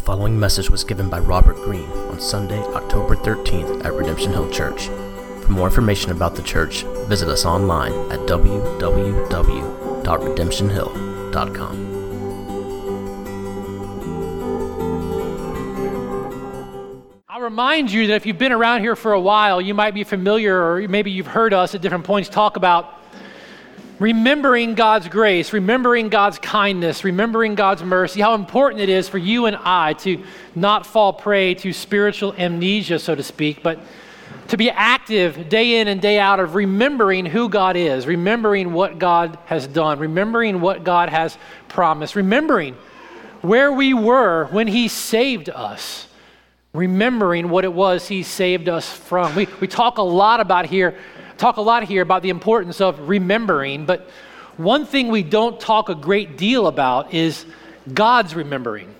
following message was given by Robert Greene on Sunday, October 13th at Redemption Hill Church. For more information about the church, visit us online at www.redemptionhill.com. I'll remind you that if you've been around here for a while, you might be familiar, or maybe you've heard us at different points talk about remembering God's grace, remembering God's kindness, remembering God's mercy, how important it is for you and I to not fall prey to spiritual amnesia, so to speak, but to be active day in and day out of remembering who God is, remembering what God has done, remembering what God has promised, remembering where we were when He saved us, remembering what it was He saved us from. We, we talk a lot about here talk a lot here about the importance of remembering, but one thing we don't talk a great deal about is God's remembering.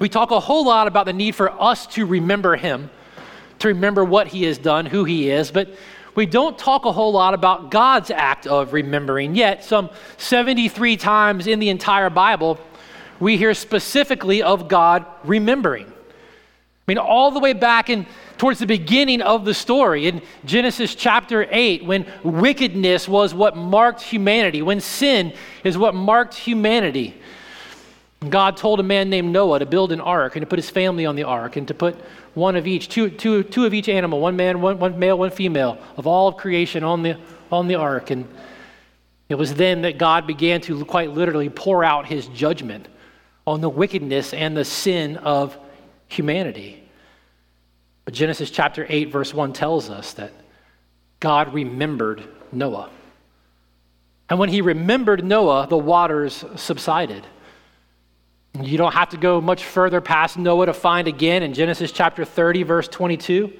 We talk a whole lot about the need for us to remember Him, to remember what He has done, who He is, but we don't talk a whole lot about God's act of remembering. Yet, some 73 times in the entire Bible, we hear specifically of God remembering. I mean, all the way back in towards the beginning of the story in Genesis chapter 8, when wickedness was what marked humanity, when sin is what marked humanity. God told a man named Noah to build an ark and to put his family on the ark and to put one of each, two, two, two of each animal, one man, one, one male, one female, of all of creation on the, on the ark. And it was then that God began to quite literally pour out his judgment on the wickedness and the sin of humanity. But Genesis chapter 8, verse 1 tells us that God remembered Noah. And when he remembered Noah, the waters subsided. You don't have to go much further past Noah to find again in Genesis chapter 30, verse 22,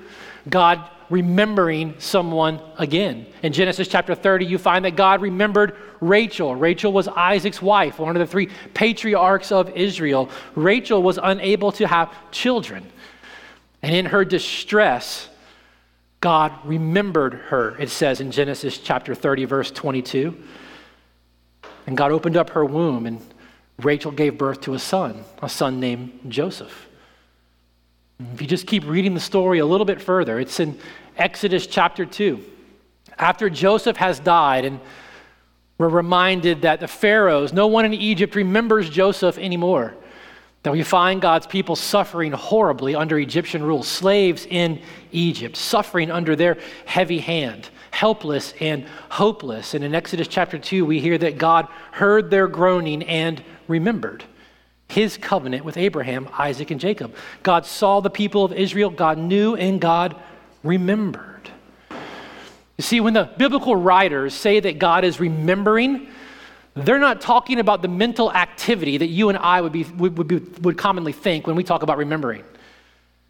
God remembering someone again. In Genesis chapter 30, you find that God remembered Rachel. Rachel was Isaac's wife, one of the three patriarchs of Israel. Rachel was unable to have children. And in her distress, God remembered her, it says in Genesis chapter 30, verse 22. And God opened up her womb, and Rachel gave birth to a son, a son named Joseph. If you just keep reading the story a little bit further, it's in Exodus chapter 2. After Joseph has died, and we're reminded that the Pharaohs, no one in Egypt remembers Joseph anymore. That we find God's people suffering horribly under Egyptian rule, slaves in Egypt, suffering under their heavy hand, helpless and hopeless. And in Exodus chapter 2, we hear that God heard their groaning and remembered his covenant with Abraham, Isaac, and Jacob. God saw the people of Israel, God knew, and God remembered. You see, when the biblical writers say that God is remembering, they're not talking about the mental activity that you and I would, be, would, would, be, would commonly think when we talk about remembering.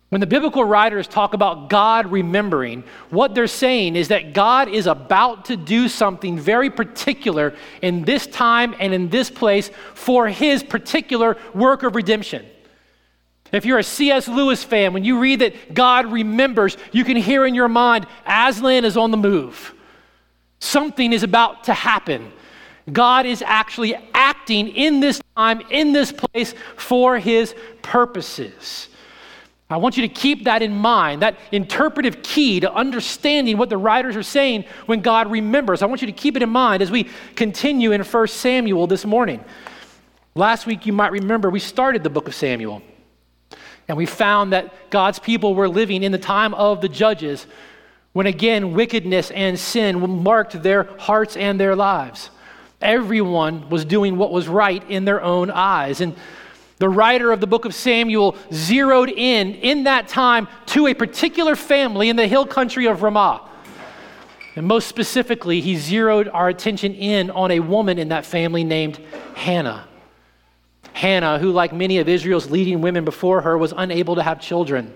When the biblical writers talk about God remembering, what they're saying is that God is about to do something very particular in this time and in this place for his particular work of redemption. If you're a C.S. Lewis fan, when you read that God remembers, you can hear in your mind, Aslan is on the move. Something is about to happen. God is actually acting in this time, in this place, for his purposes. I want you to keep that in mind, that interpretive key to understanding what the writers are saying when God remembers. I want you to keep it in mind as we continue in 1 Samuel this morning. Last week, you might remember, we started the book of Samuel. And we found that God's people were living in the time of the judges when again wickedness and sin marked their hearts and their lives. Everyone was doing what was right in their own eyes. And the writer of the book of Samuel zeroed in, in that time, to a particular family in the hill country of Ramah. And most specifically, he zeroed our attention in on a woman in that family named Hannah. Hannah, who, like many of Israel's leading women before her, was unable to have children.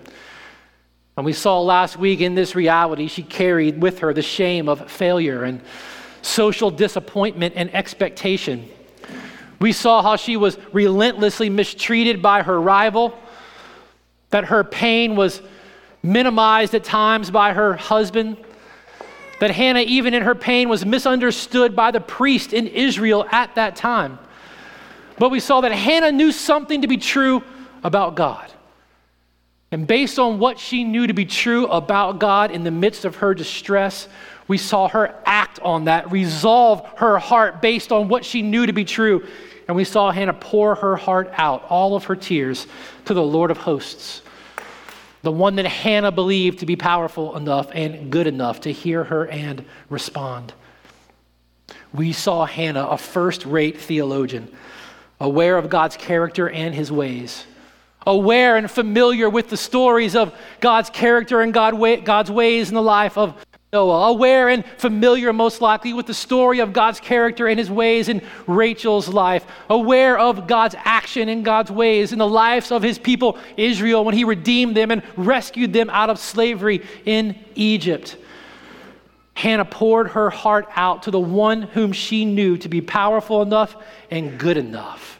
And we saw last week in this reality, she carried with her the shame of failure and social disappointment and expectation. We saw how she was relentlessly mistreated by her rival, that her pain was minimized at times by her husband, that Hannah, even in her pain, was misunderstood by the priest in Israel at that time. But we saw that Hannah knew something to be true about God. And based on what she knew to be true about God in the midst of her distress, we saw her act on that, resolve her heart based on what she knew to be true. And we saw Hannah pour her heart out, all of her tears, to the Lord of hosts, the one that Hannah believed to be powerful enough and good enough to hear her and respond. We saw Hannah, a first rate theologian, aware of God's character and his ways aware and familiar with the stories of God's character and God God's ways in the life of Noah, aware and familiar, most likely, with the story of God's character and his ways in Rachel's life, aware of God's action and God's ways in the lives of his people, Israel, when he redeemed them and rescued them out of slavery in Egypt. Hannah poured her heart out to the one whom she knew to be powerful enough and good enough.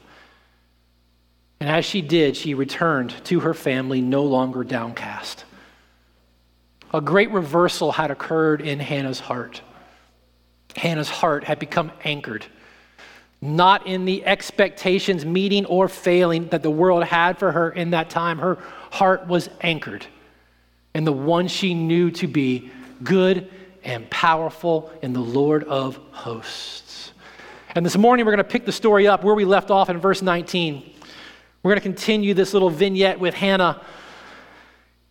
And as she did, she returned to her family no longer downcast a great reversal had occurred in Hannah's heart. Hannah's heart had become anchored, not in the expectations, meeting or failing that the world had for her in that time. Her heart was anchored in the one she knew to be good and powerful in the Lord of hosts. And this morning, we're going to pick the story up where we left off in verse 19. We're going to continue this little vignette with Hannah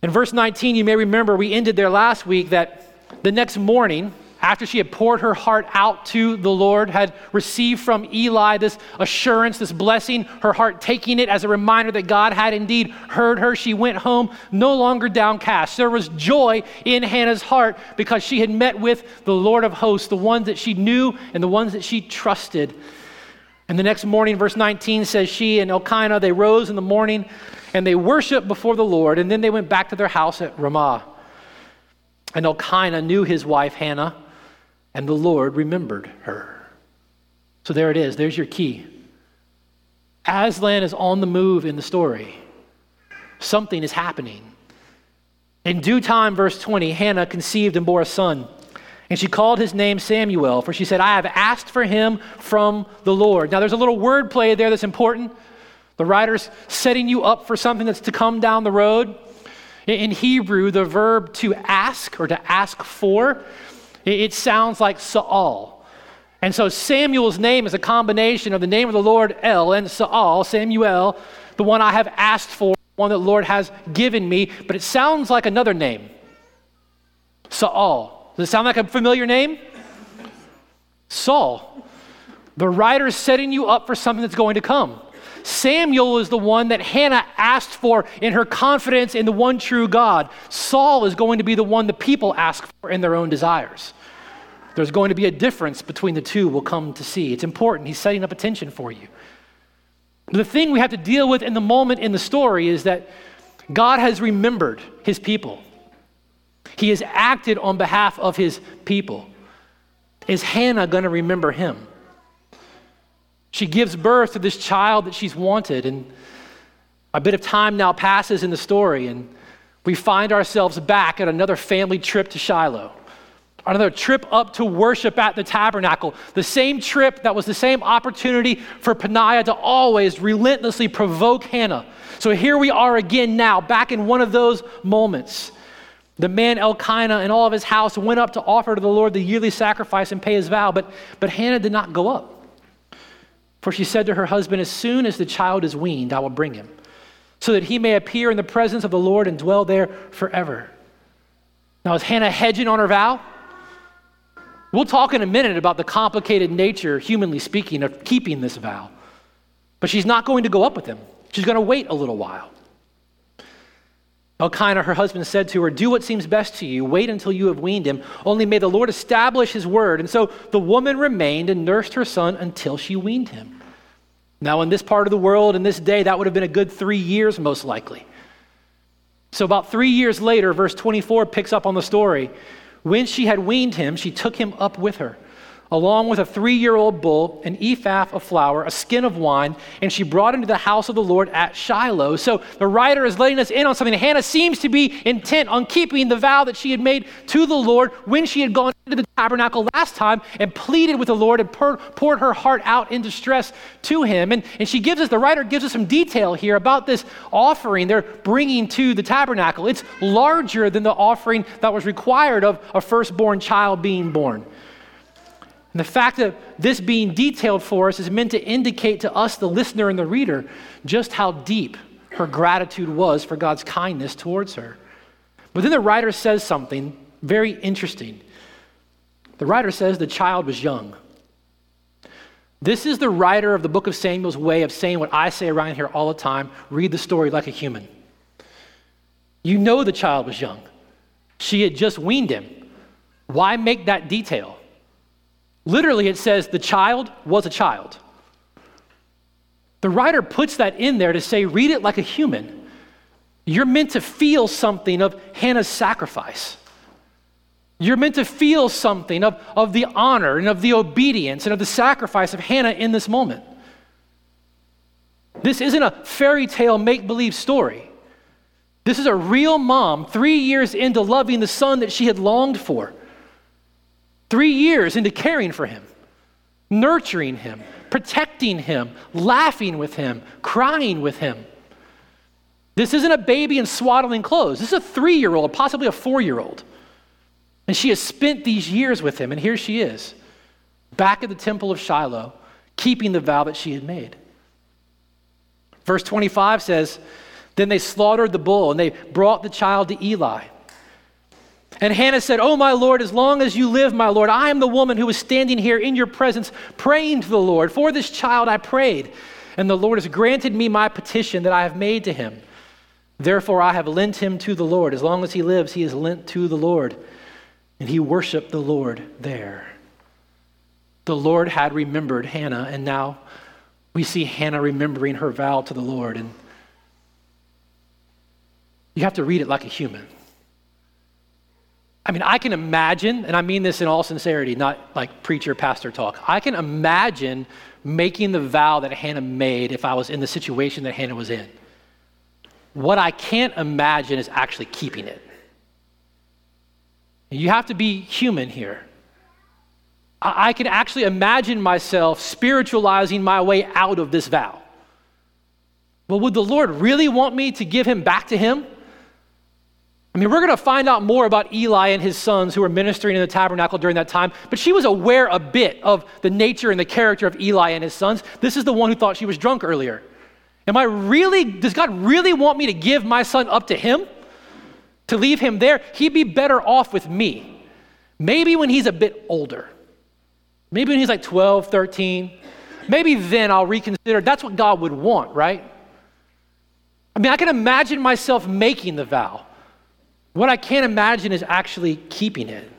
in verse 19, you may remember we ended there last week that the next morning, after she had poured her heart out to the Lord, had received from Eli this assurance, this blessing, her heart taking it as a reminder that God had indeed heard her, she went home no longer downcast. There was joy in Hannah's heart because she had met with the Lord of hosts, the ones that she knew and the ones that she trusted. And the next morning, verse 19 says, She and Elkanah, they rose in the morning and they worshiped before the Lord, and then they went back to their house at Ramah. And Elkanah knew his wife Hannah, and the Lord remembered her. So there it is. There's your key. Aslan is on the move in the story. Something is happening. In due time, verse 20, Hannah conceived and bore a son. And she called his name Samuel, for she said, I have asked for him from the Lord. Now, there's a little word play there that's important. The writer's setting you up for something that's to come down the road. In Hebrew, the verb to ask or to ask for, it sounds like Saul. And so Samuel's name is a combination of the name of the Lord El and Saul, Samuel, the one I have asked for, one that the Lord has given me, but it sounds like another name. Saul. Does it sound like a familiar name? Saul. The writer is setting you up for something that's going to come. Samuel is the one that Hannah asked for in her confidence in the one true God. Saul is going to be the one the people ask for in their own desires. There's going to be a difference between the two, we'll come to see. It's important. He's setting up attention for you. The thing we have to deal with in the moment in the story is that God has remembered his people. He has acted on behalf of his people. Is Hannah going to remember him? She gives birth to this child that she's wanted, and a bit of time now passes in the story, and we find ourselves back at another family trip to Shiloh. Another trip up to worship at the tabernacle. The same trip that was the same opportunity for Peninnah to always relentlessly provoke Hannah. So here we are again now, back in one of those moments. The man Elkanah and all of his house went up to offer to the Lord the yearly sacrifice and pay his vow, but, but Hannah did not go up. For she said to her husband, As soon as the child is weaned, I will bring him, so that he may appear in the presence of the Lord and dwell there forever. Now, is Hannah hedging on her vow? We'll talk in a minute about the complicated nature, humanly speaking, of keeping this vow. But she's not going to go up with him. She's going to wait a little while. Elkanah, her husband, said to her, Do what seems best to you. Wait until you have weaned him. Only may the Lord establish his word. And so the woman remained and nursed her son until she weaned him. Now, in this part of the world, in this day, that would have been a good three years, most likely. So, about three years later, verse 24 picks up on the story. When she had weaned him, she took him up with her along with a three year old bull, an ephah of flour, a skin of wine, and she brought him to the house of the Lord at Shiloh. So the writer is letting us in on something. Hannah seems to be intent on keeping the vow that she had made to the Lord when she had gone into the tabernacle last time and pleaded with the Lord and pour, poured her heart out in distress to him. And, and she gives us, the writer gives us some detail here about this offering they're bringing to the tabernacle. It's larger than the offering that was required of a firstborn child being born. And the fact that this being detailed for us is meant to indicate to us, the listener and the reader, just how deep her gratitude was for God's kindness towards her. But then the writer says something very interesting. The writer says the child was young. This is the writer of the book of Samuel's way of saying what I say around here all the time read the story like a human. You know the child was young. She had just weaned him. Why make that detail? Literally, it says the child was a child. The writer puts that in there to say, read it like a human. You're meant to feel something of Hannah's sacrifice. You're meant to feel something of, of the honor and of the obedience and of the sacrifice of Hannah in this moment. This isn't a fairy tale make believe story. This is a real mom, three years into loving the son that she had longed for, three years into caring for him, nurturing him, protecting him, laughing with him, crying with him. This isn't a baby in swaddling clothes. This is a three year old, possibly a four year old. And she has spent these years with him, and here she is, back at the temple of Shiloh, keeping the vow that she had made. Verse 25 says, Then they slaughtered the bull, and they brought the child to Eli. And Hannah said, Oh, my Lord, as long as you live, my Lord, I am the woman who was standing here in your presence praying to the Lord. For this child I prayed, and the Lord has granted me my petition that I have made to him. Therefore I have lent him to the Lord. As long as he lives, he is lent to the Lord. And he worshiped the Lord there. The Lord had remembered Hannah, and now we see Hannah remembering her vow to the Lord. And you have to read it like a human. I mean, I can imagine, and I mean this in all sincerity, not like preacher, pastor talk. I can imagine making the vow that Hannah made if I was in the situation that Hannah was in. What I can't imagine is actually keeping it. You have to be human here. I can actually imagine myself spiritualizing my way out of this vow. But would the Lord really want me to give him back to him? I mean, we're going to find out more about Eli and his sons who were ministering in the tabernacle during that time, but she was aware a bit of the nature and the character of Eli and his sons. This is the one who thought she was drunk earlier. Am I really, does God really want me to give my son up to him? to leave him there, he'd be better off with me. Maybe when he's a bit older. Maybe when he's like 12, 13. Maybe then I'll reconsider. That's what God would want, right? I mean, I can imagine myself making the vow. What I can't imagine is actually keeping it.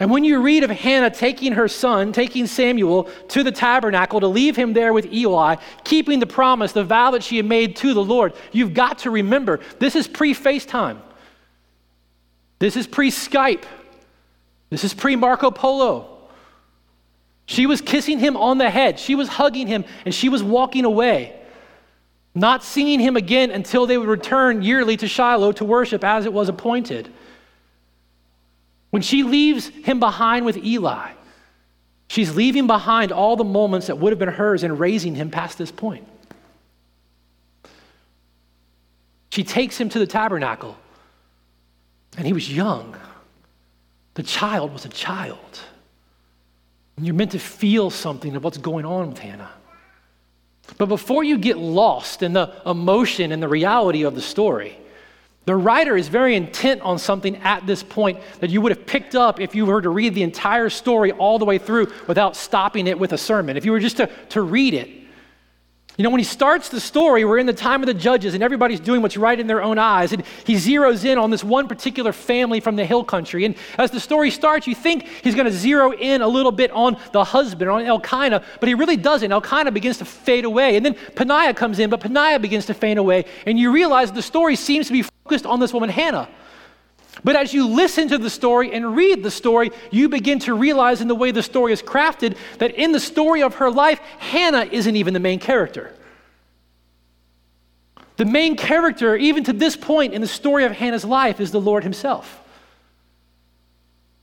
And when you read of Hannah taking her son, taking Samuel to the tabernacle to leave him there with Eli, keeping the promise, the vow that she had made to the Lord, you've got to remember this is pre FaceTime. This is pre Skype. This is pre Marco Polo. She was kissing him on the head, she was hugging him, and she was walking away, not seeing him again until they would return yearly to Shiloh to worship as it was appointed. When she leaves him behind with Eli, she's leaving behind all the moments that would have been hers in raising him past this point. She takes him to the tabernacle. And he was young. The child was a child. And you're meant to feel something of what's going on with Hannah. But before you get lost in the emotion and the reality of the story, the writer is very intent on something at this point that you would have picked up if you were to read the entire story all the way through without stopping it with a sermon. If you were just to, to read it, you know, when he starts the story, we're in the time of the judges and everybody's doing what's right in their own eyes. And he zeroes in on this one particular family from the hill country. And as the story starts, you think he's going to zero in a little bit on the husband, on Elkanah, but he really doesn't. Elkanah begins to fade away. And then Peninnah comes in, but Peninnah begins to fade away. And you realize the story seems to be focused on this woman, Hannah. But as you listen to the story and read the story, you begin to realize in the way the story is crafted that in the story of her life, Hannah isn't even the main character. The main character, even to this point in the story of Hannah's life, is the Lord Himself.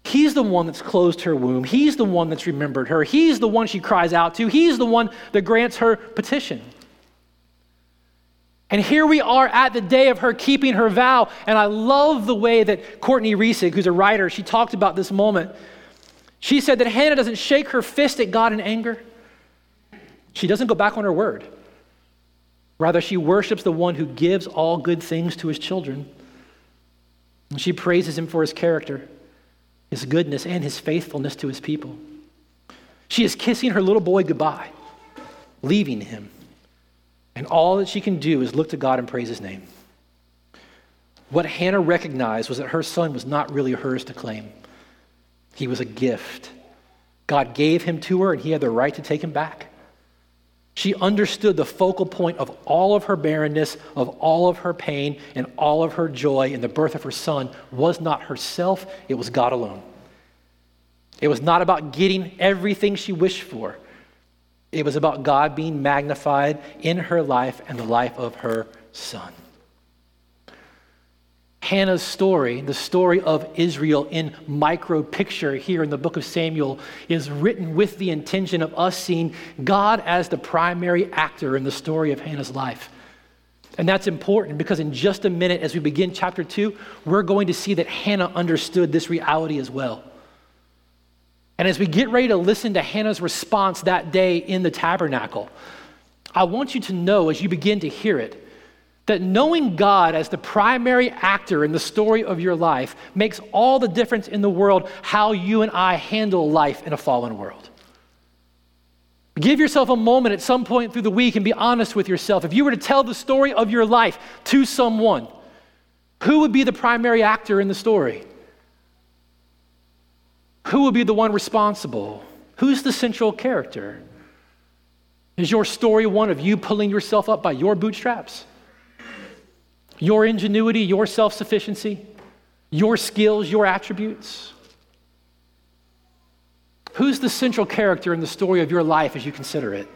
He's the one that's closed her womb. He's the one that's remembered her. He's the one she cries out to. He's the one that grants her petition. And here we are at the day of her keeping her vow. And I love the way that Courtney Reissig, who's a writer, she talked about this moment. She said that Hannah doesn't shake her fist at God in anger. She doesn't go back on her word. Rather, she worships the one who gives all good things to his children. And she praises him for his character, his goodness, and his faithfulness to his people. She is kissing her little boy goodbye, leaving him. And all that she can do is look to God and praise his name. What Hannah recognized was that her son was not really hers to claim, he was a gift. God gave him to her, and he had the right to take him back. She understood the focal point of all of her barrenness, of all of her pain, and all of her joy in the birth of her son was not herself, it was God alone. It was not about getting everything she wished for. It was about God being magnified in her life and the life of her son. Hannah's story, the story of Israel in micro picture here in the book of Samuel, is written with the intention of us seeing God as the primary actor in the story of Hannah's life. And that's important because in just a minute, as we begin chapter two, we're going to see that Hannah understood this reality as well. And as we get ready to listen to Hannah's response that day in the tabernacle, I want you to know as you begin to hear it that knowing God as the primary actor in the story of your life makes all the difference in the world how you and I handle life in a fallen world. Give yourself a moment at some point through the week and be honest with yourself. If you were to tell the story of your life to someone, who would be the primary actor in the story? Who will be the one responsible? Who's the central character? Is your story one of you pulling yourself up by your bootstraps? Your ingenuity, your self sufficiency, your skills, your attributes? Who's the central character in the story of your life as you consider it?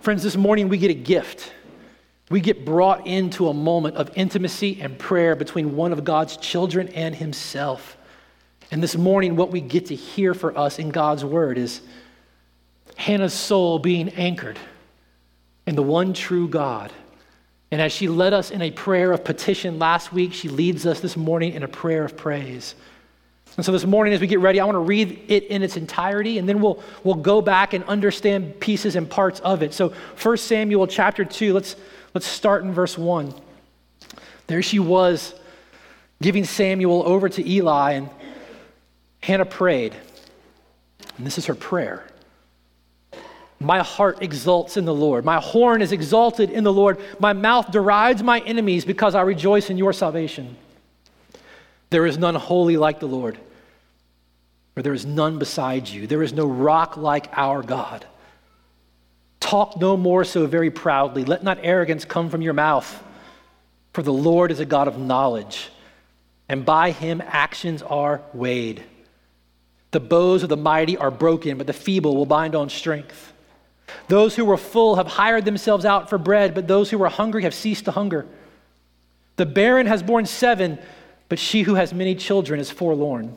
Friends, this morning we get a gift. We get brought into a moment of intimacy and prayer between one of God's children and Himself. And this morning, what we get to hear for us in God's word is Hannah's soul being anchored in the one true God. And as she led us in a prayer of petition last week, she leads us this morning in a prayer of praise. And so this morning, as we get ready, I want to read it in its entirety, and then we'll, we'll go back and understand pieces and parts of it. So 1 Samuel chapter 2, let's, let's start in verse 1. There she was giving Samuel over to Eli, and Hannah prayed, and this is her prayer. My heart exults in the Lord. My horn is exalted in the Lord. My mouth derides my enemies because I rejoice in your salvation. There is none holy like the Lord, for there is none beside you. There is no rock like our God. Talk no more so very proudly. Let not arrogance come from your mouth, for the Lord is a God of knowledge, and by him actions are weighed. The bows of the mighty are broken, but the feeble will bind on strength. Those who were full have hired themselves out for bread, but those who were hungry have ceased to hunger. The barren has borne seven, but she who has many children is forlorn.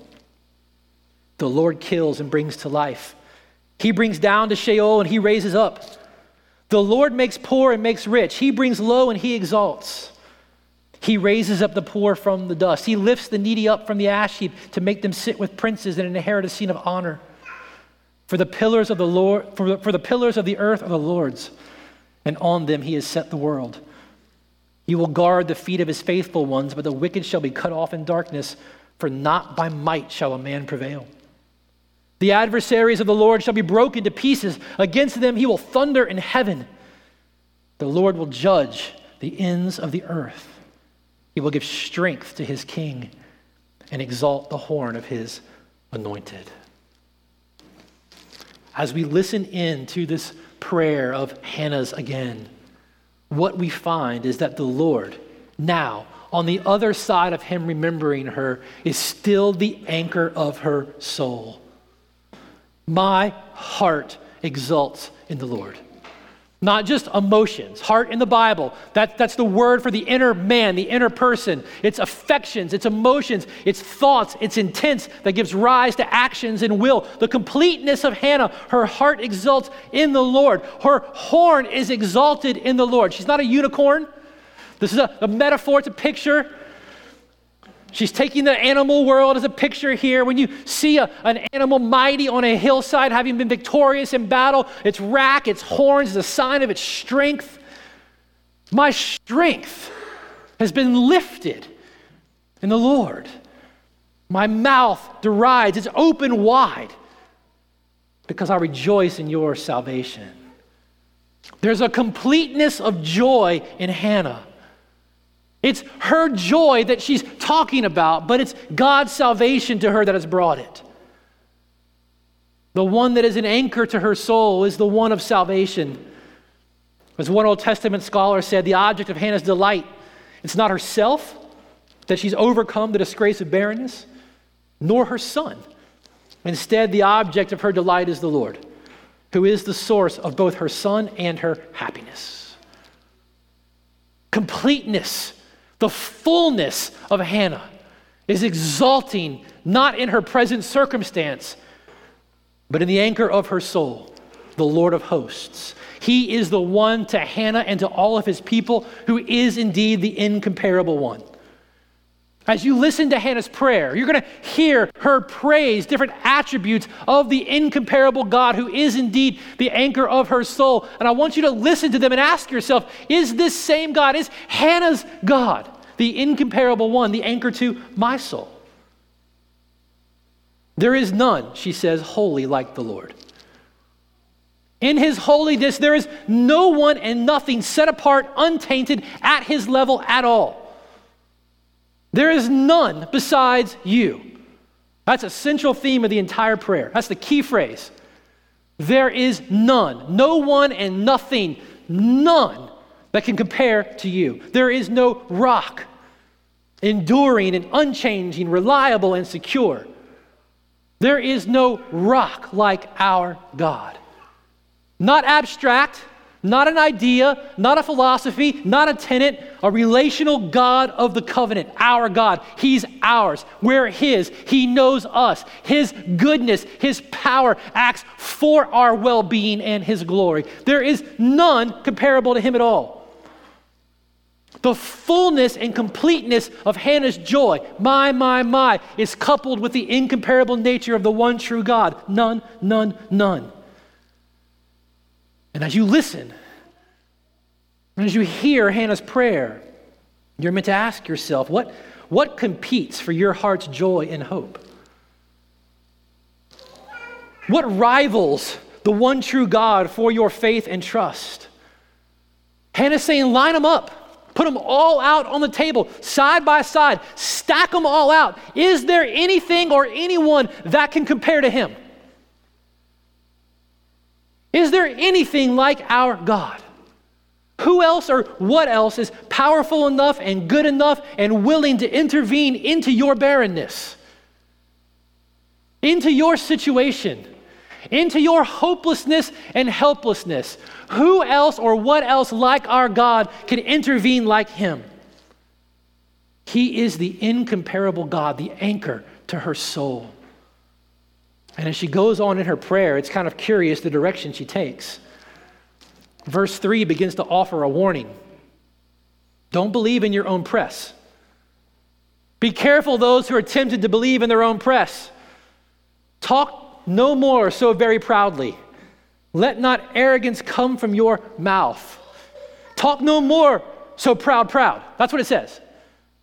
The Lord kills and brings to life. He brings down to Sheol and he raises up. The Lord makes poor and makes rich. He brings low and he exalts. He raises up the poor from the dust. He lifts the needy up from the ash heap to make them sit with princes and inherit a seat of honor. For the pillars of the Lord, for the, for the pillars of the earth are the Lord's, and on them he has set the world. He will guard the feet of his faithful ones, but the wicked shall be cut off in darkness, for not by might shall a man prevail. The adversaries of the Lord shall be broken to pieces. Against them he will thunder in heaven. The Lord will judge the ends of the earth. He will give strength to his king and exalt the horn of his anointed. As we listen in to this prayer of Hannah's again, what we find is that the Lord, now, on the other side of him remembering her, is still the anchor of her soul. My heart exults in the Lord. Not just emotions. Heart in the Bible, that, that's the word for the inner man, the inner person. It's affections, it's emotions, it's thoughts, it's intents that gives rise to actions and will. The completeness of Hannah, her heart exults in the Lord. Her horn is exalted in the Lord. She's not a unicorn. This is a, a metaphor, it's a picture. She's taking the animal world as a picture here. When you see a, an animal mighty on a hillside, having been victorious in battle, its rack, its horns is a sign of its strength. My strength has been lifted in the Lord. My mouth derides, it's open wide because I rejoice in your salvation. There's a completeness of joy in Hannah. It's her joy that she's talking about, but it's God's salvation to her that has brought it. The one that is an anchor to her soul is the one of salvation. As one Old Testament scholar said, the object of Hannah's delight, it's not herself, that she's overcome the disgrace of barrenness, nor her son. Instead, the object of her delight is the Lord, who is the source of both her son and her happiness. Completeness the fullness of Hannah is exalting not in her present circumstance, but in the anchor of her soul, the Lord of hosts. He is the one to Hannah and to all of his people who is indeed the incomparable one. As you listen to Hannah's prayer, you're going to hear her praise different attributes of the incomparable God who is indeed the anchor of her soul. And I want you to listen to them and ask yourself is this same God, is Hannah's God, the incomparable one, the anchor to my soul? There is none, she says, holy like the Lord. In his holiness, there is no one and nothing set apart, untainted at his level at all. There is none besides you. That's a central theme of the entire prayer. That's the key phrase. There is none, no one and nothing, none that can compare to you. There is no rock, enduring and unchanging, reliable and secure. There is no rock like our God. Not abstract, not an idea, not a philosophy, not a tenet, a relational God of the covenant, our God. He's ours. We're His. He knows us. His goodness, His power acts for our well being and His glory. There is none comparable to Him at all. The fullness and completeness of Hannah's joy, my, my, my, is coupled with the incomparable nature of the one true God. None, none, none. And as you listen, and as you hear Hannah's prayer, you're meant to ask yourself what, what competes for your heart's joy and hope? What rivals the one true God for your faith and trust? Hannah's saying, line them up. Put them all out on the table, side by side. Stack them all out. Is there anything or anyone that can compare to him? Is there anything like our God? Who else or what else is powerful enough and good enough and willing to intervene into your barrenness, into your situation, into your hopelessness and helplessness? Who else or what else like our God can intervene like Him? He is the incomparable God, the anchor to her soul. And as she goes on in her prayer, it's kind of curious the direction she takes. Verse 3 begins to offer a warning don't believe in your own press. Be careful those who are tempted to believe in their own press. Talk no more so very proudly. Let not arrogance come from your mouth. Talk no more so proud, proud. That's what it says.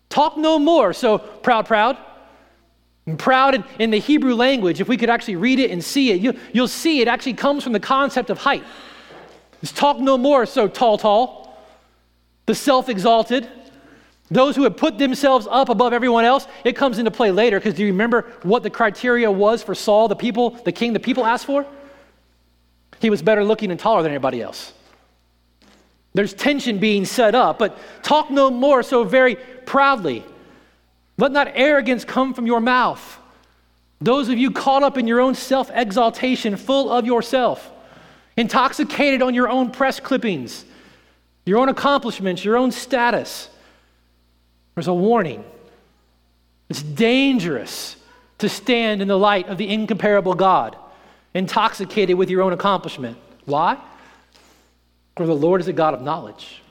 Talk no more so proud, proud. And proud in, in, the Hebrew language, if we could actually read it and see it, you, you'll see it actually comes from the concept of height. It's talk no more so tall, tall. The self exalted, those who have put themselves up above everyone else, it comes into play later because do you remember what the criteria was for Saul, the people, the king, the people asked for? He was better looking and taller than anybody else. There's tension being set up, but talk no more so very proudly. Let not arrogance come from your mouth. Those of you caught up in your own self exaltation, full of yourself. intoxicated on your own press clippings, your own accomplishments, your own status. There's a warning. It's dangerous to stand in the light of the incomparable God, intoxicated with your own accomplishment. Why? For the Lord is a God of knowledge,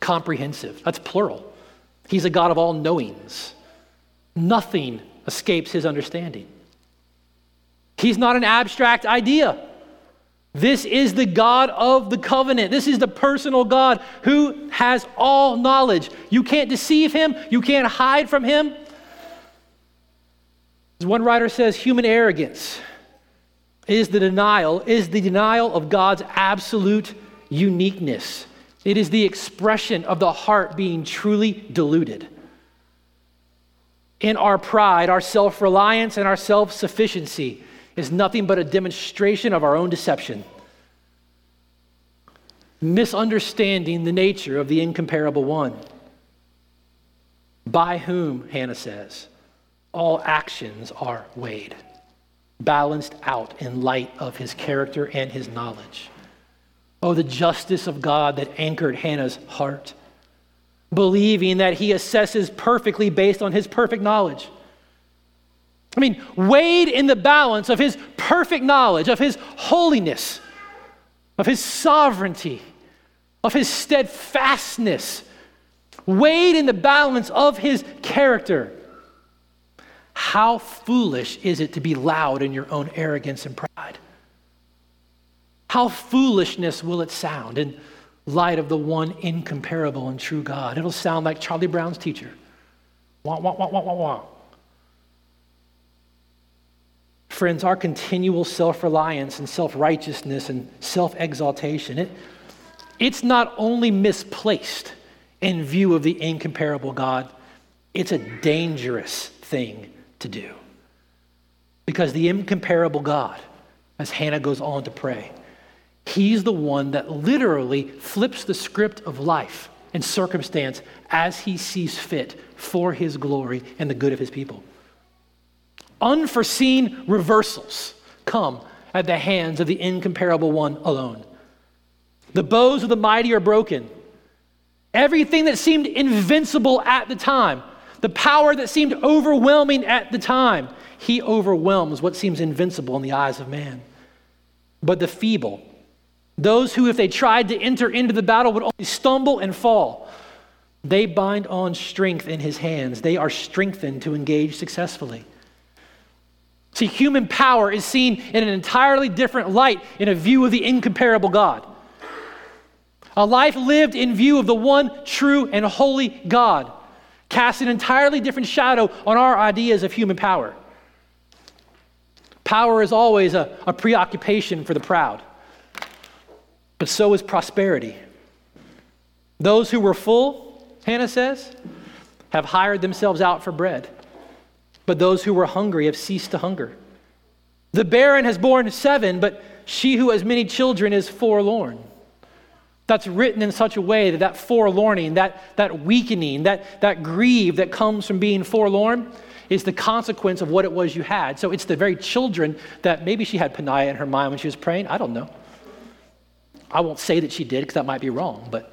comprehensive. That's plural. He's a God of all knowings. Nothing escapes his understanding. He's not an abstract idea. This is the God of the covenant. This is the personal God who has all knowledge. You can't deceive him, you can't hide from him. As one writer says, human arrogance is the denial, is the denial of God's absolute uniqueness. It is the expression of the heart being truly deluded. In our pride, our self reliance, and our self sufficiency is nothing but a demonstration of our own deception. Misunderstanding the nature of the incomparable one, by whom, Hannah says, all actions are weighed, balanced out in light of his character and his knowledge. Oh, the justice of God that anchored Hannah's heart, believing that he assesses perfectly based on his perfect knowledge. I mean, weighed in the balance of his perfect knowledge, of his holiness, of his sovereignty, of his steadfastness, weighed in the balance of his character. How foolish is it to be loud in your own arrogance and pride? How foolishness will it sound in light of the one incomparable and true God? It'll sound like Charlie Brown's teacher. Wah, wah, wah, wah, wah, wah. Friends, our continual self reliance and self righteousness and self exaltation, it, it's not only misplaced in view of the incomparable God, it's a dangerous thing to do. Because the incomparable God, as Hannah goes on to pray, He's the one that literally flips the script of life and circumstance as he sees fit for his glory and the good of his people. Unforeseen reversals come at the hands of the incomparable one alone. The bows of the mighty are broken. Everything that seemed invincible at the time, the power that seemed overwhelming at the time, he overwhelms what seems invincible in the eyes of man. But the feeble, those who, if they tried to enter into the battle, would only stumble and fall. They bind on strength in his hands. They are strengthened to engage successfully. See, human power is seen in an entirely different light in a view of the incomparable God. A life lived in view of the one true and holy God casts an entirely different shadow on our ideas of human power. Power is always a, a preoccupation for the proud but so is prosperity. Those who were full, Hannah says, have hired themselves out for bread, but those who were hungry have ceased to hunger. The barren has borne seven, but she who has many children is forlorn. That's written in such a way that that forlorning, that, that weakening, that, that grieve that comes from being forlorn is the consequence of what it was you had. So it's the very children that maybe she had Peninnah in her mind when she was praying. I don't know. I won't say that she did because that might be wrong, but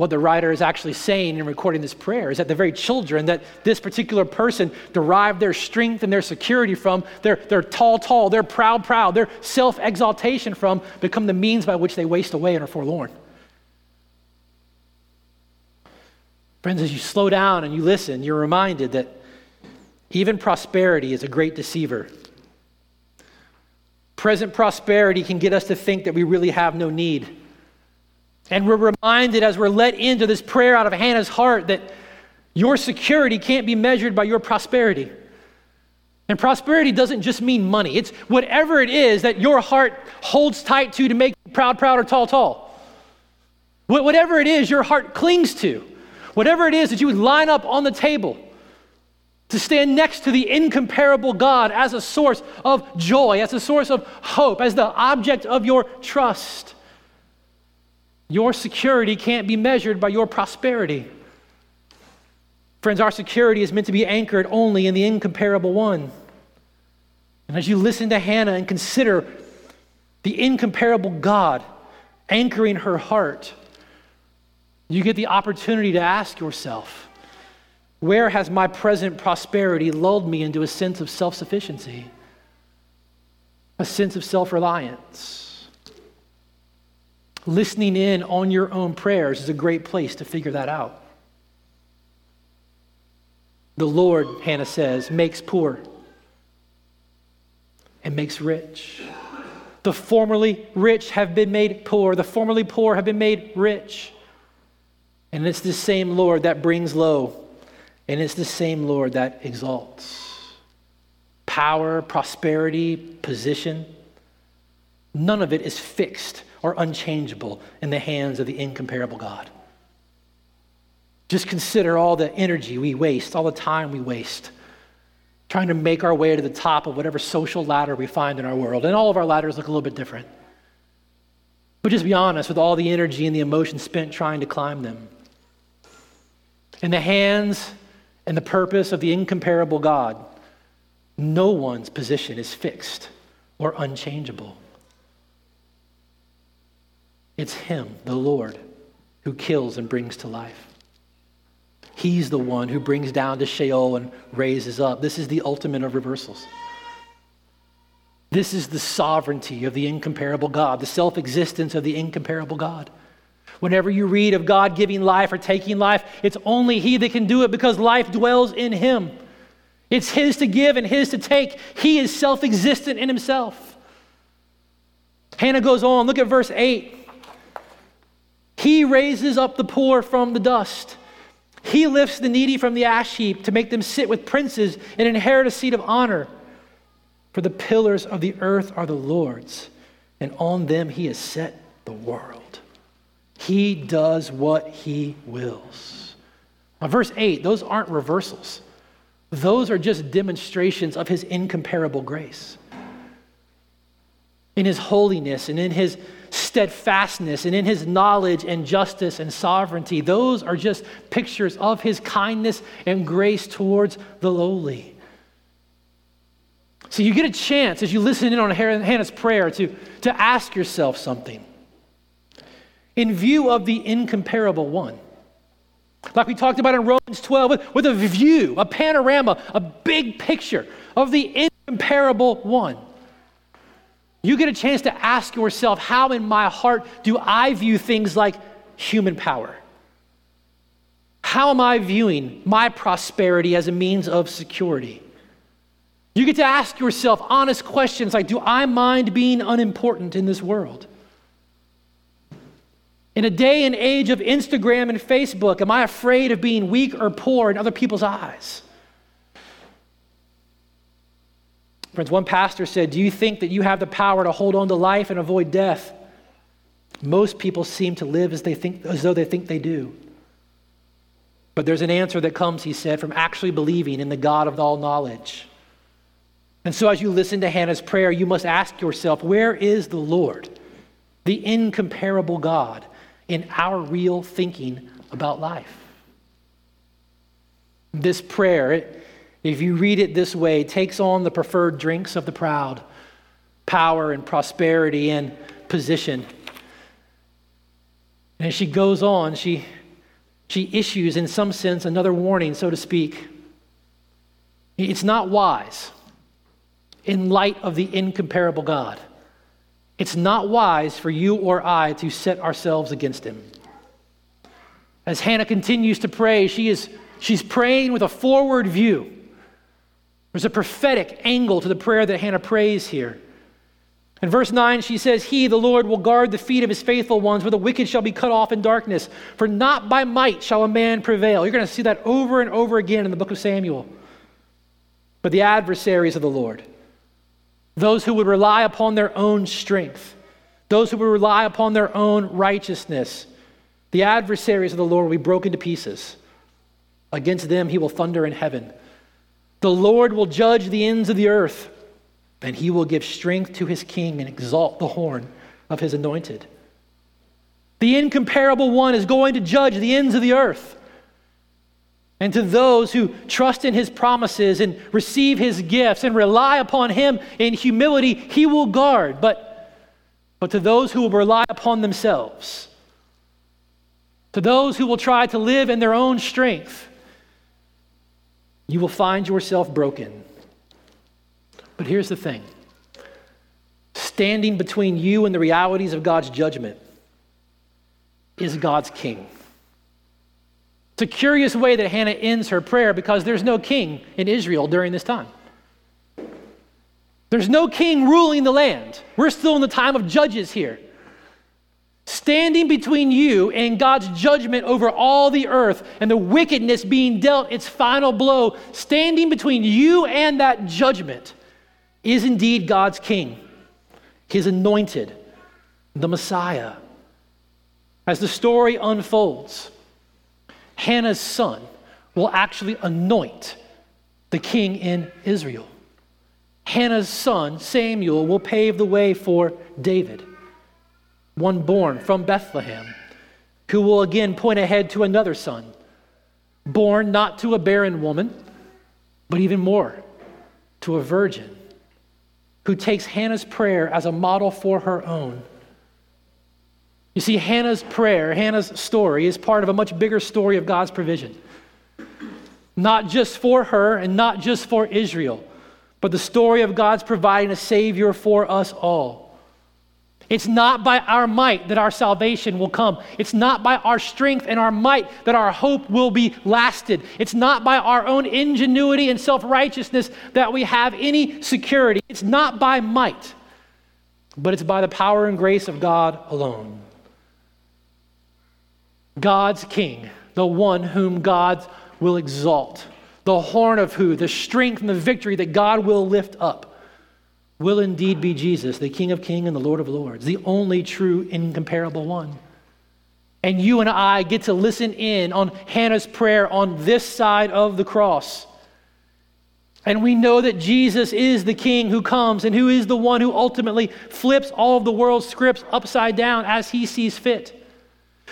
what the writer is actually saying in recording this prayer is that the very children that this particular person derived their strength and their security from, their, their tall, tall, their proud, proud, their self exaltation from, become the means by which they waste away and are forlorn. Friends, as you slow down and you listen, you're reminded that even prosperity is a great deceiver. Present prosperity can get us to think that we really have no need. And we're reminded as we're let into this prayer out of Hannah's heart that your security can't be measured by your prosperity. And prosperity doesn't just mean money, it's whatever it is that your heart holds tight to to make you proud, proud, or tall, tall. Whatever it is your heart clings to, whatever it is that you would line up on the table to stand next to the incomparable God as a source of joy, as a source of hope, as the object of your trust. Your security can't be measured by your prosperity. Friends, our security is meant to be anchored only in the incomparable one. And as you listen to Hannah and consider the incomparable God anchoring her heart, you get the opportunity to ask yourself, where has my present prosperity lulled me into a sense of self sufficiency, a sense of self reliance? Listening in on your own prayers is a great place to figure that out. The Lord, Hannah says, makes poor and makes rich. The formerly rich have been made poor, the formerly poor have been made rich. And it's the same Lord that brings low, and it's the same Lord that exalts. Power, prosperity, position, none of it is fixed or unchangeable in the hands of the incomparable God. Just consider all the energy we waste, all the time we waste trying to make our way to the top of whatever social ladder we find in our world. And all of our ladders look a little bit different. But just be honest with all the energy and the emotion spent trying to climb them. In the hands and the purpose of the incomparable God, no one's position is fixed or unchangeable. It's Him, the Lord, who kills and brings to life. He's the one who brings down to Sheol and raises up. This is the ultimate of reversals. This is the sovereignty of the incomparable God, the self existence of the incomparable God. Whenever you read of God giving life or taking life, it's only He that can do it because life dwells in Him. It's His to give and His to take. He is self existent in Himself. Hannah goes on, look at verse 8. He raises up the poor from the dust. He lifts the needy from the ash heap to make them sit with princes and inherit a seat of honor. For the pillars of the earth are the Lord's, and on them he has set the world. He does what he wills. Now, verse 8, those aren't reversals, those are just demonstrations of his incomparable grace. In his holiness and in his steadfastness and in his knowledge and justice and sovereignty. Those are just pictures of his kindness and grace towards the lowly. So you get a chance as you listen in on Hannah's prayer to, to ask yourself something. In view of the incomparable one, like we talked about in Romans 12, with, with a view, a panorama, a big picture of the incomparable one. You get a chance to ask yourself, how in my heart do I view things like human power? How am I viewing my prosperity as a means of security? You get to ask yourself honest questions like Do I mind being unimportant in this world? In a day and age of Instagram and Facebook, am I afraid of being weak or poor in other people's eyes? Friends, one pastor said, Do you think that you have the power to hold on to life and avoid death? Most people seem to live as, they think, as though they think they do. But there's an answer that comes, he said, from actually believing in the God of all knowledge. And so, as you listen to Hannah's prayer, you must ask yourself, Where is the Lord, the incomparable God, in our real thinking about life? This prayer, it, if you read it this way, takes on the preferred drinks of the proud power and prosperity and position. And as she goes on, she, she issues, in some sense, another warning, so to speak. It's not wise in light of the incomparable God. It's not wise for you or I to set ourselves against him. As Hannah continues to pray, she is, she's praying with a forward view. There's a prophetic angle to the prayer that Hannah prays here. In verse 9, she says, He, the Lord, will guard the feet of his faithful ones, where the wicked shall be cut off in darkness. For not by might shall a man prevail. You're going to see that over and over again in the book of Samuel. But the adversaries of the Lord, those who would rely upon their own strength, those who would rely upon their own righteousness, the adversaries of the Lord will be broken to pieces. Against them he will thunder in heaven. The Lord will judge the ends of the earth, and he will give strength to his king and exalt the horn of his anointed. The incomparable one is going to judge the ends of the earth. And to those who trust in his promises and receive his gifts and rely upon him in humility, he will guard. But but to those who will rely upon themselves, to those who will try to live in their own strength, you will find yourself broken. But here's the thing standing between you and the realities of God's judgment is God's king. It's a curious way that Hannah ends her prayer because there's no king in Israel during this time. There's no king ruling the land. We're still in the time of judges here. Standing between you and God's judgment over all the earth and the wickedness being dealt its final blow, standing between you and that judgment is indeed God's king, his anointed, the Messiah. As the story unfolds, Hannah's son will actually anoint the king in Israel. Hannah's son, Samuel, will pave the way for David, one born from Bethlehem, who will again point ahead to another son, born not to a barren woman, but even more, to a virgin, who takes Hannah's prayer as a model for her own. You see, Hannah's prayer, Hannah's story, is part of a much bigger story of God's provision. Not just for her and not just for Israel but the story of God's providing a Savior for us all. It's not by our might that our salvation will come. It's not by our strength and our might that our hope will be lasted. It's not by our own ingenuity and self righteousness that we have any security. It's not by might, but it's by the power and grace of God alone. God's King, the one whom God will exalt the horn of who? The strength and the victory that God will lift up will indeed be Jesus, the King of Kings and the Lord of Lords, the only true, incomparable one. And you and I get to listen in on Hannah's prayer on this side of the cross. And we know that Jesus is the King who comes and who is the one who ultimately flips all of the world's scripts upside down as he sees fit.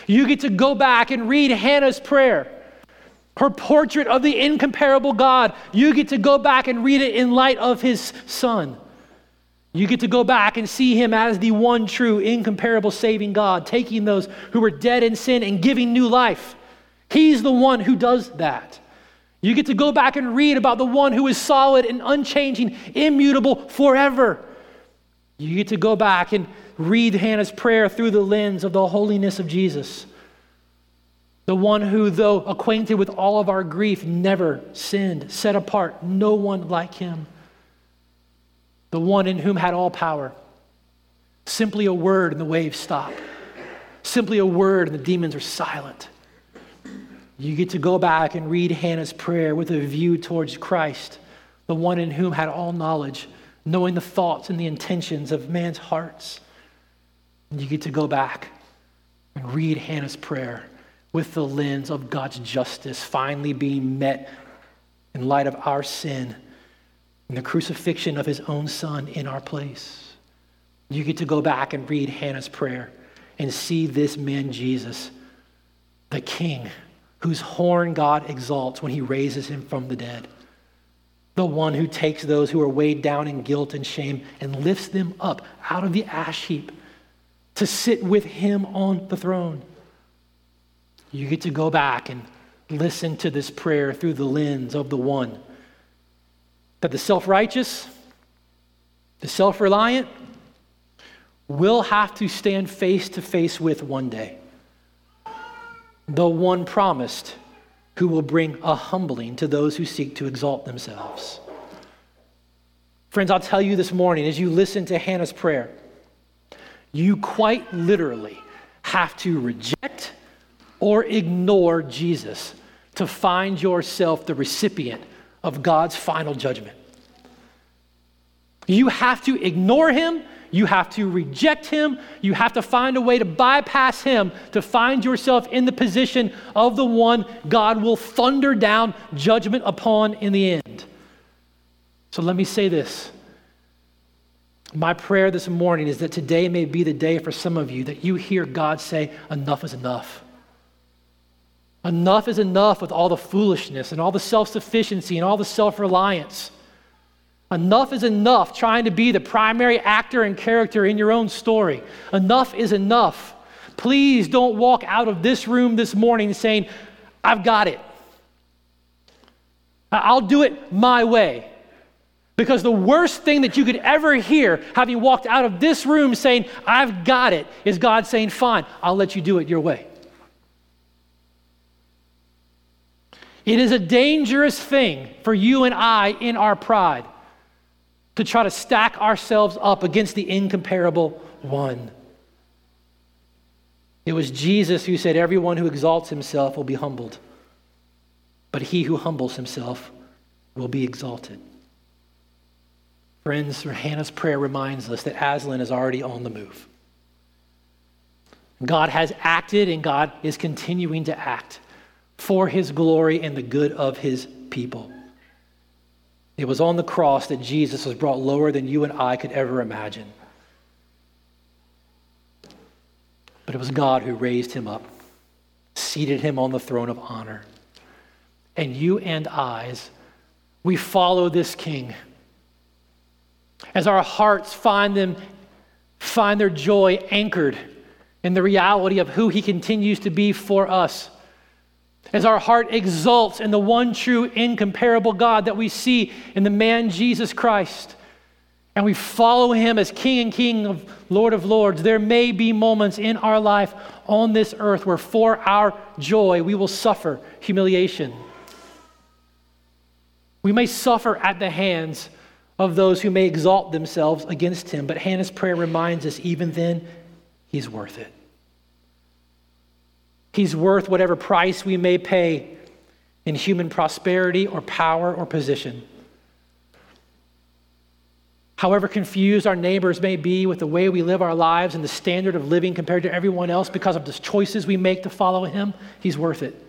You get to go back and read Hannah's prayer her portrait of the incomparable God. You get to go back and read it in light of his son. You get to go back and see him as the one true, incomparable, saving God, taking those who were dead in sin and giving new life. He's the one who does that. You get to go back and read about the one who is solid and unchanging, immutable forever. You get to go back and read Hannah's prayer through the lens of the holiness of Jesus. The one who, though acquainted with all of our grief, never sinned, set apart, no one like him. The one in whom had all power. Simply a word and the waves stop. Simply a word and the demons are silent. You get to go back and read Hannah's prayer with a view towards Christ, the one in whom had all knowledge, knowing the thoughts and the intentions of man's hearts. And You get to go back and read Hannah's prayer with the lens of God's justice finally being met in light of our sin and the crucifixion of his own son in our place. You get to go back and read Hannah's prayer and see this man, Jesus, the King, whose horn God exalts when he raises him from the dead. The one who takes those who are weighed down in guilt and shame and lifts them up out of the ash heap to sit with him on the throne. You get to go back and listen to this prayer through the lens of the one that the self righteous, the self reliant, will have to stand face to face with one day. The one promised who will bring a humbling to those who seek to exalt themselves. Friends, I'll tell you this morning as you listen to Hannah's prayer, you quite literally have to reject or ignore Jesus to find yourself the recipient of God's final judgment. You have to ignore him. You have to reject him. You have to find a way to bypass him to find yourself in the position of the one God will thunder down judgment upon in the end. So let me say this. My prayer this morning is that today may be the day for some of you that you hear God say, Enough is enough. Enough is enough with all the foolishness and all the self sufficiency and all the self reliance. Enough is enough trying to be the primary actor and character in your own story. Enough is enough. Please don't walk out of this room this morning saying, I've got it. I'll do it my way. Because the worst thing that you could ever hear, having walked out of this room saying, I've got it, is God saying, Fine, I'll let you do it your way. It is a dangerous thing for you and I in our pride to try to stack ourselves up against the incomparable one. It was Jesus who said, Everyone who exalts himself will be humbled, but he who humbles himself will be exalted. Friends, Hannah's prayer reminds us that Aslan is already on the move. God has acted and God is continuing to act for his glory and the good of his people. It was on the cross that Jesus was brought lower than you and I could ever imagine. But it was God who raised him up, seated him on the throne of honor. And you and I, we follow this king. As our hearts find them, find their joy anchored in the reality of who he continues to be for us as our heart exults in the one true, incomparable God that we see in the man Jesus Christ, and we follow him as King and King of Lord of Lords, there may be moments in our life on this earth where for our joy we will suffer humiliation. We may suffer at the hands of those who may exalt themselves against him, but Hannah's prayer reminds us even then, he's worth it. He's worth whatever price we may pay in human prosperity or power or position. However confused our neighbors may be with the way we live our lives and the standard of living compared to everyone else because of the choices we make to follow Him, He's worth it.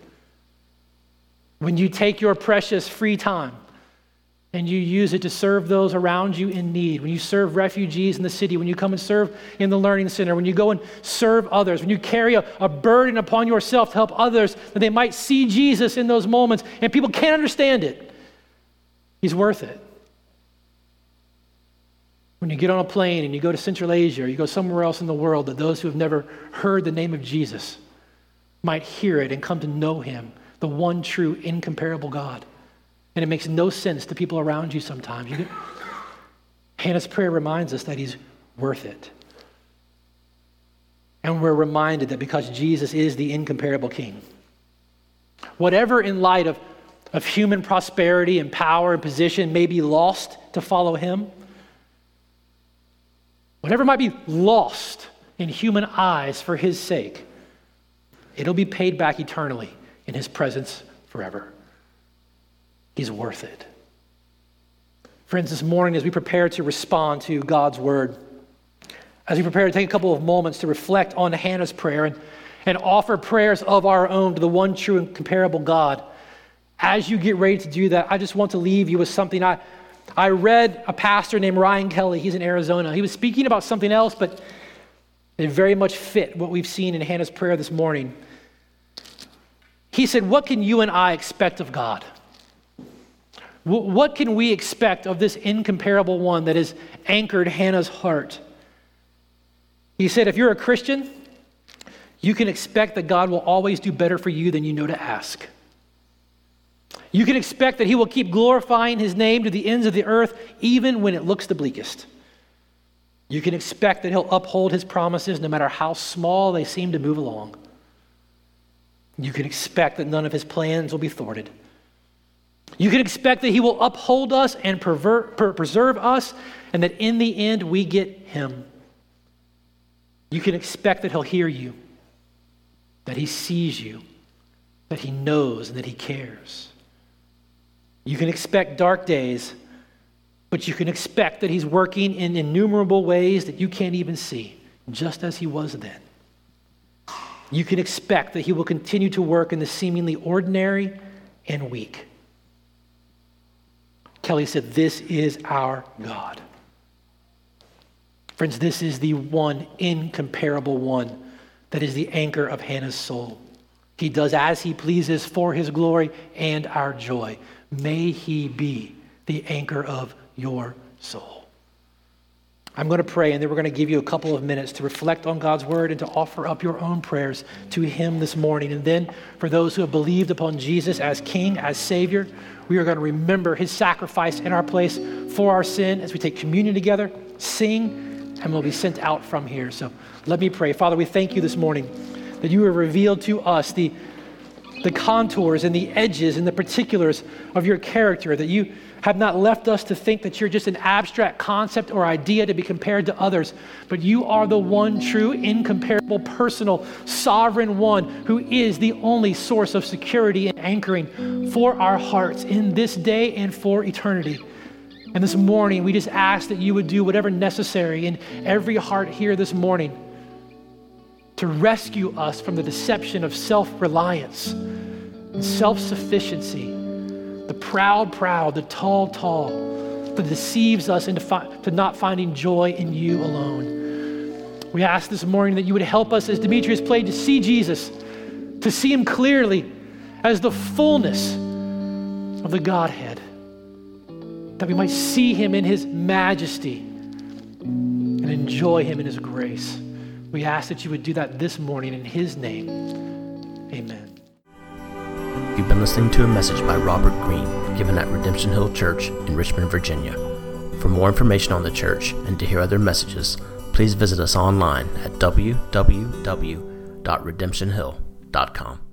When you take your precious free time and you use it to serve those around you in need. When you serve refugees in the city, when you come and serve in the learning center, when you go and serve others, when you carry a, a, burden upon yourself to help others that they might see Jesus in those moments and people can't understand it, He's worth it. When you get on a plane and you go to Central Asia or you go somewhere else in the world, that those who have never heard the name of Jesus might hear it and come to know Him, the one true, incomparable God. And it makes no sense to people around you sometimes. You Hannah's prayer reminds us that he's worth it. And we're reminded that because Jesus is the incomparable king, whatever in light of, of human prosperity and power and position may be lost to follow him, whatever might be lost in human eyes for his sake, it'll be paid back eternally in his presence forever. He's worth it. Friends, this morning, as we prepare to respond to God's word, as we prepare to take a couple of moments to reflect on Hannah's prayer and, and offer prayers of our own to the one true and comparable God, as you get ready to do that, I just want to leave you with something. I, I read a pastor named Ryan Kelly, he's in Arizona. He was speaking about something else, but it very much fit what we've seen in Hannah's prayer this morning. He said, What can you and I expect of God? What can we expect of this incomparable one that has anchored Hannah's heart? He said, if you're a Christian, you can expect that God will always do better for you than you know to ask. You can expect that He will keep glorifying His name to the ends of the earth, even when it looks the bleakest. You can expect that He'll uphold His promises no matter how small they seem to move along. You can expect that none of His plans will be thwarted. You can expect that He will uphold us and pervert, per- preserve us, and that in the end we get Him. You can expect that He'll hear you, that He sees you, that He knows, and that He cares. You can expect dark days, but you can expect that He's working in innumerable ways that you can't even see, just as He was then. You can expect that He will continue to work in the seemingly ordinary and weak. Kelly said, This is our God. Friends, this is the one incomparable one that is the anchor of Hannah's soul. He does as he pleases for his glory and our joy. May he be the anchor of your soul. I'm going to pray, and then we're going to give you a couple of minutes to reflect on God's word and to offer up your own prayers to Him this morning. And then, for those who have believed upon Jesus as King, as Savior, we are going to remember His sacrifice in our place for our sin as we take communion together, sing, and we'll be sent out from here. So let me pray. Father, we thank you this morning that you have revealed to us the, the contours and the edges and the particulars of your character, that you have not left us to think that you're just an abstract concept or idea to be compared to others, but you are the one true, incomparable, personal, sovereign one who is the only source of security and anchoring for our hearts in this day and for eternity. And this morning, we just ask that you would do whatever necessary in every heart here this morning to rescue us from the deception of self reliance and self sufficiency the proud, proud, the tall, tall, that deceives us into fi- to not finding joy in you alone. We ask this morning that you would help us, as Demetrius played, to see Jesus, to see him clearly as the fullness of the Godhead, that we might see him in his majesty and enjoy him in his grace. We ask that you would do that this morning in his name. Amen. You've been listening to a message by Robert Greene given at Redemption Hill Church in Richmond, Virginia. For more information on the church and to hear other messages, please visit us online at www.redemptionhill.com.